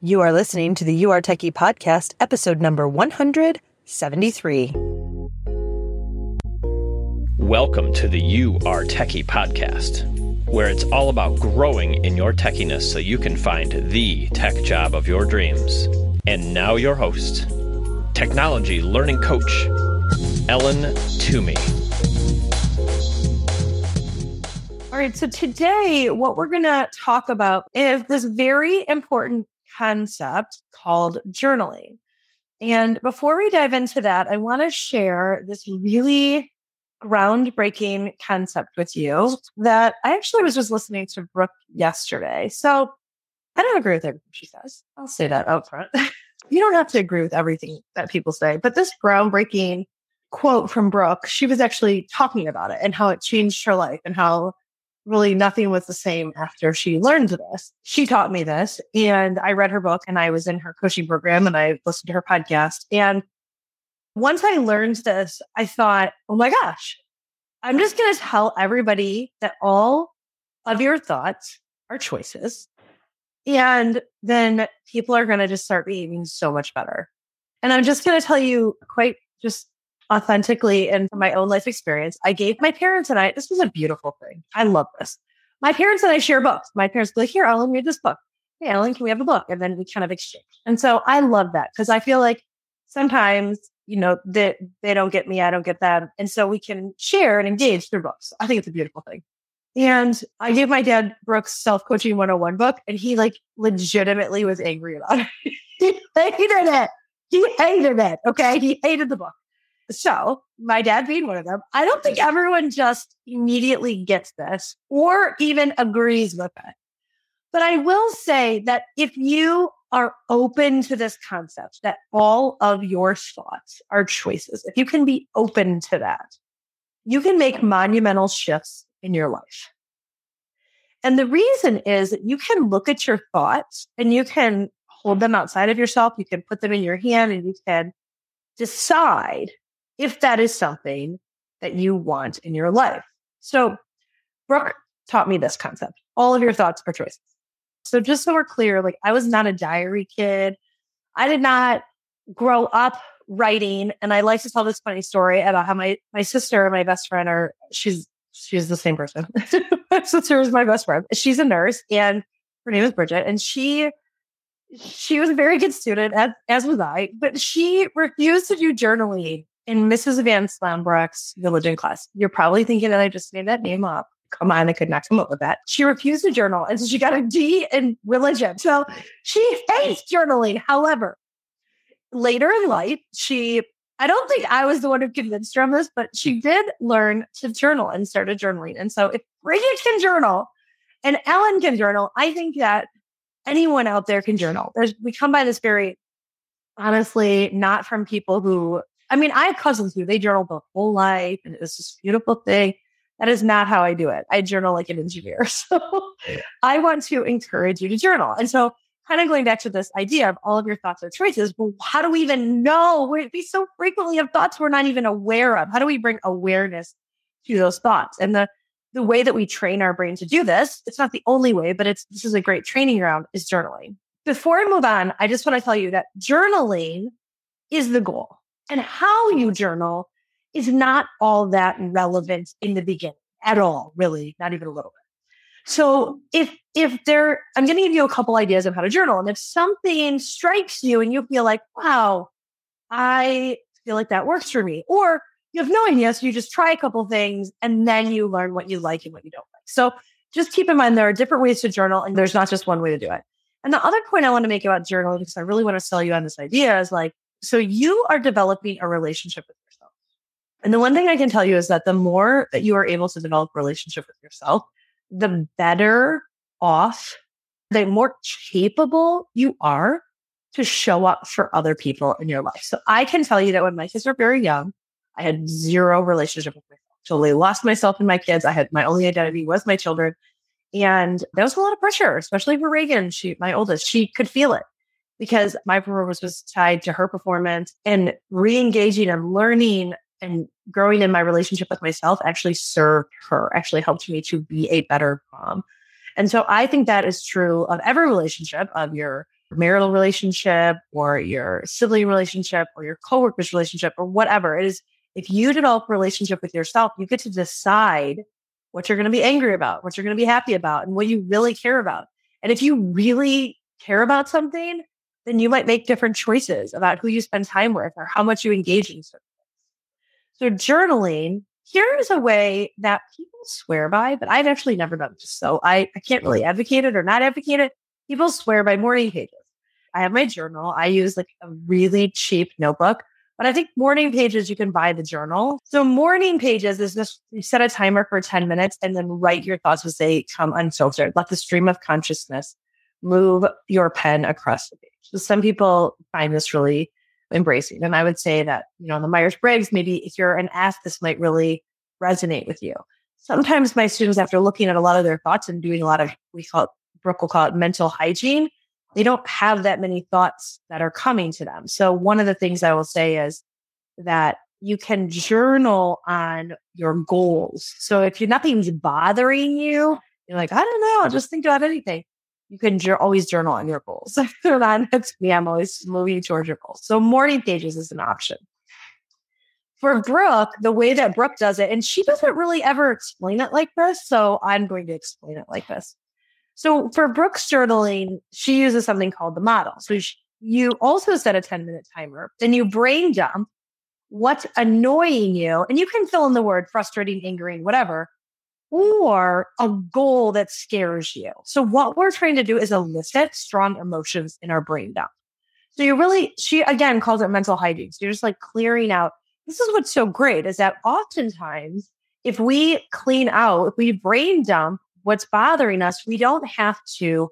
You are listening to the You Are Techy podcast, episode number 173. Welcome to the You Are Techy podcast, where it's all about growing in your techiness so you can find the tech job of your dreams. And now, your host, technology learning coach, Ellen Toomey. All right, so today, what we're going to talk about is this very important concept called journaling. And before we dive into that, I want to share this really groundbreaking concept with you that I actually was just listening to Brooke yesterday. So I don't agree with everything she says. I'll say that up front. you don't have to agree with everything that people say, but this groundbreaking quote from Brooke, she was actually talking about it and how it changed her life and how really nothing was the same after she learned this. She taught me this and I read her book and I was in her coaching program and I listened to her podcast. And once I learned this, I thought, oh my gosh, I'm just going to tell everybody that all of your thoughts are choices. And then people are going to just start behaving so much better. And I'm just going to tell you quite just authentically and from my own life experience, I gave my parents and I, this was a beautiful thing. I love this. My parents and I share books. My parents like, here, Ellen, read this book. Hey, Ellen, can we have a book? And then we kind of exchange. And so I love that because I feel like sometimes, you know, that they, they don't get me, I don't get them. And so we can share and engage through books. I think it's a beautiful thing. And I gave my dad Brooke's Self Coaching 101 book, and he like legitimately was angry about it. he hated it. He hated it. Okay. He hated the book. So, my dad being one of them, I don't think everyone just immediately gets this or even agrees with it. But I will say that if you are open to this concept that all of your thoughts are choices, if you can be open to that, you can make monumental shifts in your life. And the reason is that you can look at your thoughts and you can hold them outside of yourself. You can put them in your hand and you can decide if that is something that you want in your life. So, Brooke taught me this concept. All of your thoughts are choices. So, just so we're clear, like I was not a diary kid. I did not grow up writing. And I like to tell this funny story about how my, my sister and my best friend are, she's, she's the same person. my sister is my best friend. She's a nurse and her name is Bridget. And she, she was a very good student, as, as was I, but she refused to do journaling in Mrs. Van Slambrock's religion class. You're probably thinking that I just made that name up. Come on, I could not come up with that. She refused to journal, and so she got a D in religion. So she hates journaling. However, later in life, she I don't think I was the one who convinced her on this, but she did learn to journal and started journaling. And so if Bridget can journal and Ellen can journal, I think that anyone out there can journal. There's we come by this very honestly not from people who I mean, I have cousins who they journal their whole life and it's this beautiful thing. That is not how I do it. I journal like an engineer. So I want to encourage you to journal. And so kind of going back to this idea of all of your thoughts are choices, well, how do we even know? We so frequently have thoughts we're not even aware of. How do we bring awareness to those thoughts? And the the way that we train our brain to do this, it's not the only way, but it's this is a great training ground, is journaling. Before I move on, I just want to tell you that journaling is the goal. And how you journal is not all that relevant in the beginning at all, really, not even a little bit. So if if there I'm going to give you a couple ideas of how to journal and if something strikes you and you feel like, "Wow, I feel like that works for me." Or you have no idea, so you just try a couple things and then you learn what you like and what you don't like. So just keep in mind there are different ways to journal and there's not just one way to do it. And the other point I want to make about journaling, because I really want to sell you on this idea, is like so you are developing a relationship with yourself. And the one thing I can tell you is that the more that you are able to develop a relationship with yourself, the better off, the more capable you are to show up for other people in your life. So I can tell you that when my kids were very young, I had zero relationship with myself. Totally lost myself in my kids. I had my only identity was my children. And there was a lot of pressure, especially for Reagan. She, my oldest, she could feel it because my performance was tied to her performance and re-engaging and learning and growing in my relationship with myself actually served her, actually helped me to be a better mom. And so I think that is true of every relationship of your marital relationship or your sibling relationship or your coworkers relationship or whatever it is if you develop a relationship with yourself you get to decide what you're going to be angry about what you're going to be happy about and what you really care about and if you really care about something then you might make different choices about who you spend time with or how much you engage in certain things so journaling here is a way that people swear by but i've actually never done this so i, I can't really advocate it or not advocate it people swear by morning pages I have my journal. I use like a really cheap notebook, but I think morning pages, you can buy the journal. So morning pages is just you set a timer for 10 minutes and then write your thoughts as they come unfiltered. Let the stream of consciousness move your pen across the page. So some people find this really embracing. And I would say that, you know, on the Myers Briggs, maybe if you're an S, this might really resonate with you. Sometimes my students, after looking at a lot of their thoughts and doing a lot of, we call it, Brooke will call it mental hygiene, they don't have that many thoughts that are coming to them. So one of the things I will say is that you can journal on your goals. So if you're nothing's bothering you, you're like, I don't know, I'll just think about anything. You can ju- always journal on your goals. If they're me. I'm always moving towards your goals. So morning pages is an option. For Brooke, the way that Brooke does it, and she doesn't really ever explain it like this. So I'm going to explain it like this. So for Brooke's journaling, she uses something called the model. So she, you also set a 10 minute timer, then you brain dump what's annoying you, and you can fill in the word frustrating, angering, whatever, or a goal that scares you. So what we're trying to do is elicit strong emotions in our brain dump. So you really, she again calls it mental hygiene. So you're just like clearing out. This is what's so great is that oftentimes if we clean out, if we brain dump what's bothering us, we don't have to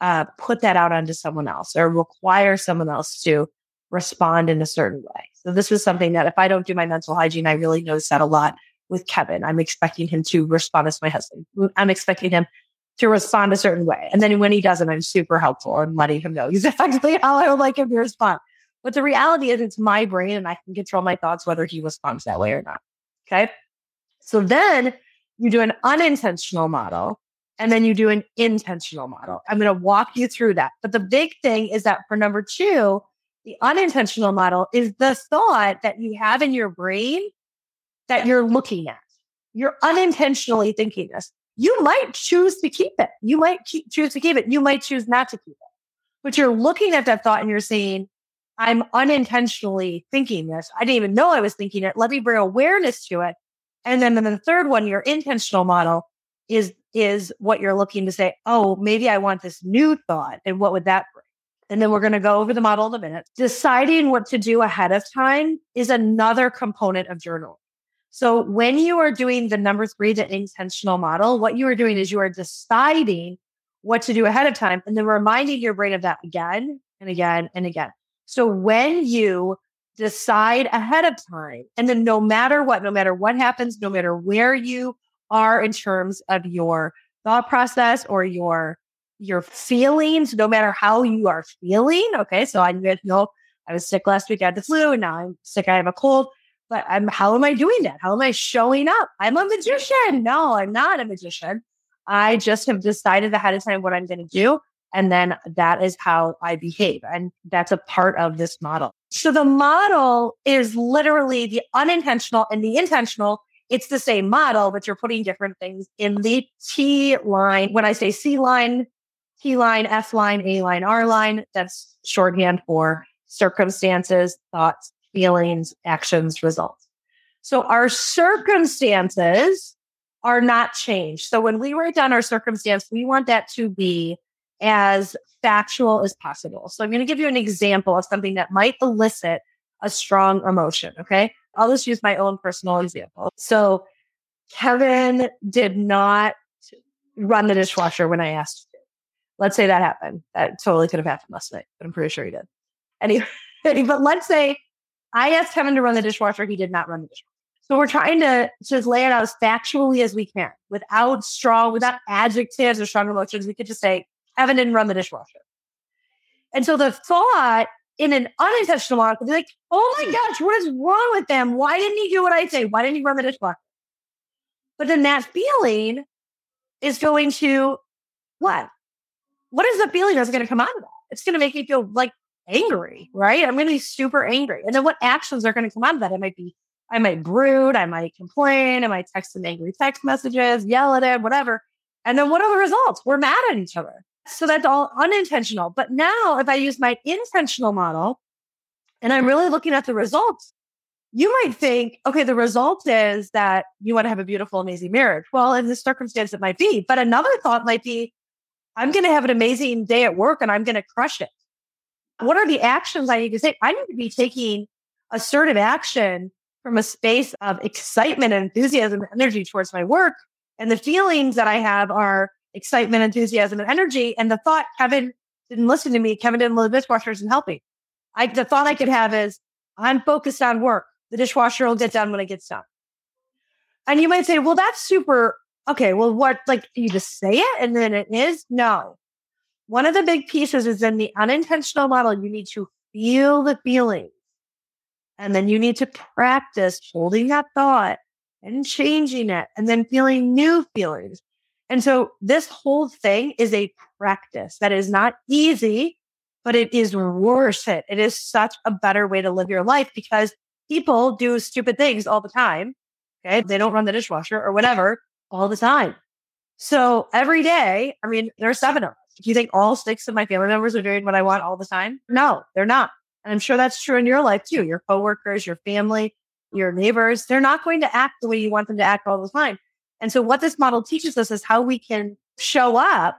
uh, put that out onto someone else or require someone else to respond in a certain way. So this was something that if I don't do my mental hygiene, I really notice that a lot with Kevin. I'm expecting him to respond as my husband. I'm expecting him to respond a certain way. And then when he doesn't, I'm super helpful and letting him know exactly how I would like him to respond. But the reality is it's my brain and I can control my thoughts whether he responds that way or not. Okay. So then you do an unintentional model and then you do an intentional model. I'm going to walk you through that. But the big thing is that for number two, the unintentional model is the thought that you have in your brain that you're looking at. You're unintentionally thinking this. You might choose to keep it. You might choose to keep it. You might choose not to keep it. But you're looking at that thought and you're saying, I'm unintentionally thinking this. I didn't even know I was thinking it. Let me bring awareness to it. And then, then the third one, your intentional model is, is what you're looking to say, oh, maybe I want this new thought. And what would that bring? And then we're going to go over the model in a minute. Deciding what to do ahead of time is another component of journaling. So when you are doing the number three, the intentional model, what you are doing is you are deciding what to do ahead of time and then reminding your brain of that again and again and again. So when you decide ahead of time. And then no matter what, no matter what happens, no matter where you are in terms of your thought process or your your feelings, no matter how you are feeling. Okay. So I know I was sick last week. I had the flu and now I'm sick. I have a cold, but I'm, how am I doing that? How am I showing up? I'm a magician. No, I'm not a magician. I just have decided ahead of time what I'm going to do. And then that is how I behave. And that's a part of this model. So the model is literally the unintentional and the intentional. It's the same model, but you're putting different things in the T line. When I say C line, T line, F line, A line, R line, that's shorthand for circumstances, thoughts, feelings, actions, results. So our circumstances are not changed. So when we write down our circumstance, we want that to be as factual as possible. So I'm going to give you an example of something that might elicit a strong emotion. Okay. I'll just use my own personal example. So Kevin did not run the dishwasher when I asked. Let's say that happened. That totally could have happened last night, but I'm pretty sure he did. Anyway, but let's say I asked Kevin to run the dishwasher. He did not run the dishwasher. So we're trying to just lay it out as factually as we can without strong, without adjectives or strong emotions. We could just say, Evan didn't run the dishwasher. And so the thought in an unintentional model could be like, oh my hmm. gosh, what is wrong with them? Why didn't he do what I say? Why didn't he run the dishwasher? But then that feeling is going to what? What is the feeling that's going to come out of that? it's going to make me feel like angry, right? I'm going to be super angry. And then what actions are going to come out of that? It might be, I might brood, I might complain, I might text some angry text messages, yell at him, whatever. And then what are the results? We're mad at each other. So that's all unintentional. But now if I use my intentional model and I'm really looking at the results, you might think, okay, the result is that you want to have a beautiful, amazing marriage. Well, in this circumstance, it might be. But another thought might be, I'm going to have an amazing day at work and I'm going to crush it. What are the actions I need to take? I need to be taking assertive action from a space of excitement and enthusiasm and energy towards my work. And the feelings that I have are excitement, enthusiasm, and energy. And the thought, Kevin didn't listen to me. Kevin didn't load the dishwasher and help me. I, the thought I could have is, I'm focused on work. The dishwasher will get done when it gets done. And you might say, well, that's super. Okay. Well, what, like, you just say it and then it is? No. One of the big pieces is in the unintentional model, you need to feel the feelings. And then you need to practice holding that thought and changing it and then feeling new feelings. And so this whole thing is a practice that is not easy, but it is worth it. It is such a better way to live your life because people do stupid things all the time. Okay. They don't run the dishwasher or whatever all the time. So every day, I mean, there are seven of us. Do you think all six of my family members are doing what I want all the time? No, they're not. And I'm sure that's true in your life too. Your coworkers, your family, your neighbors, they're not going to act the way you want them to act all the time. And so what this model teaches us is how we can show up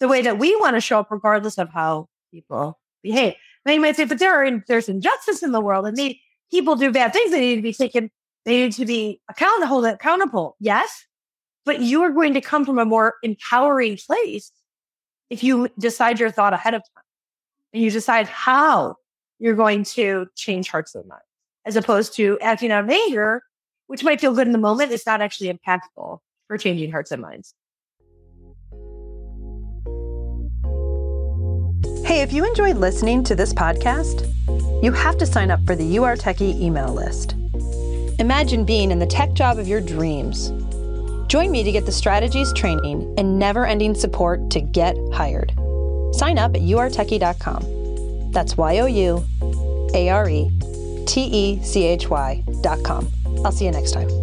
the way that we want to show up, regardless of how people behave. Now you might say, but there are there's injustice in the world and they, people do bad things. They need to be taken, they need to be accountable, accountable. Yes. But you are going to come from a more empowering place if you decide your thought ahead of time and you decide how you're going to change hearts and minds, as opposed to acting out of anger, which might feel good in the moment, it's not actually impactful for changing hearts and minds. Hey, if you enjoyed listening to this podcast, you have to sign up for the You Are Techy email list. Imagine being in the tech job of your dreams Join me to get the strategies, training, and never ending support to get hired. Sign up at youaretechy.com. That's Y O U A R E T E C H Y.com. I'll see you next time.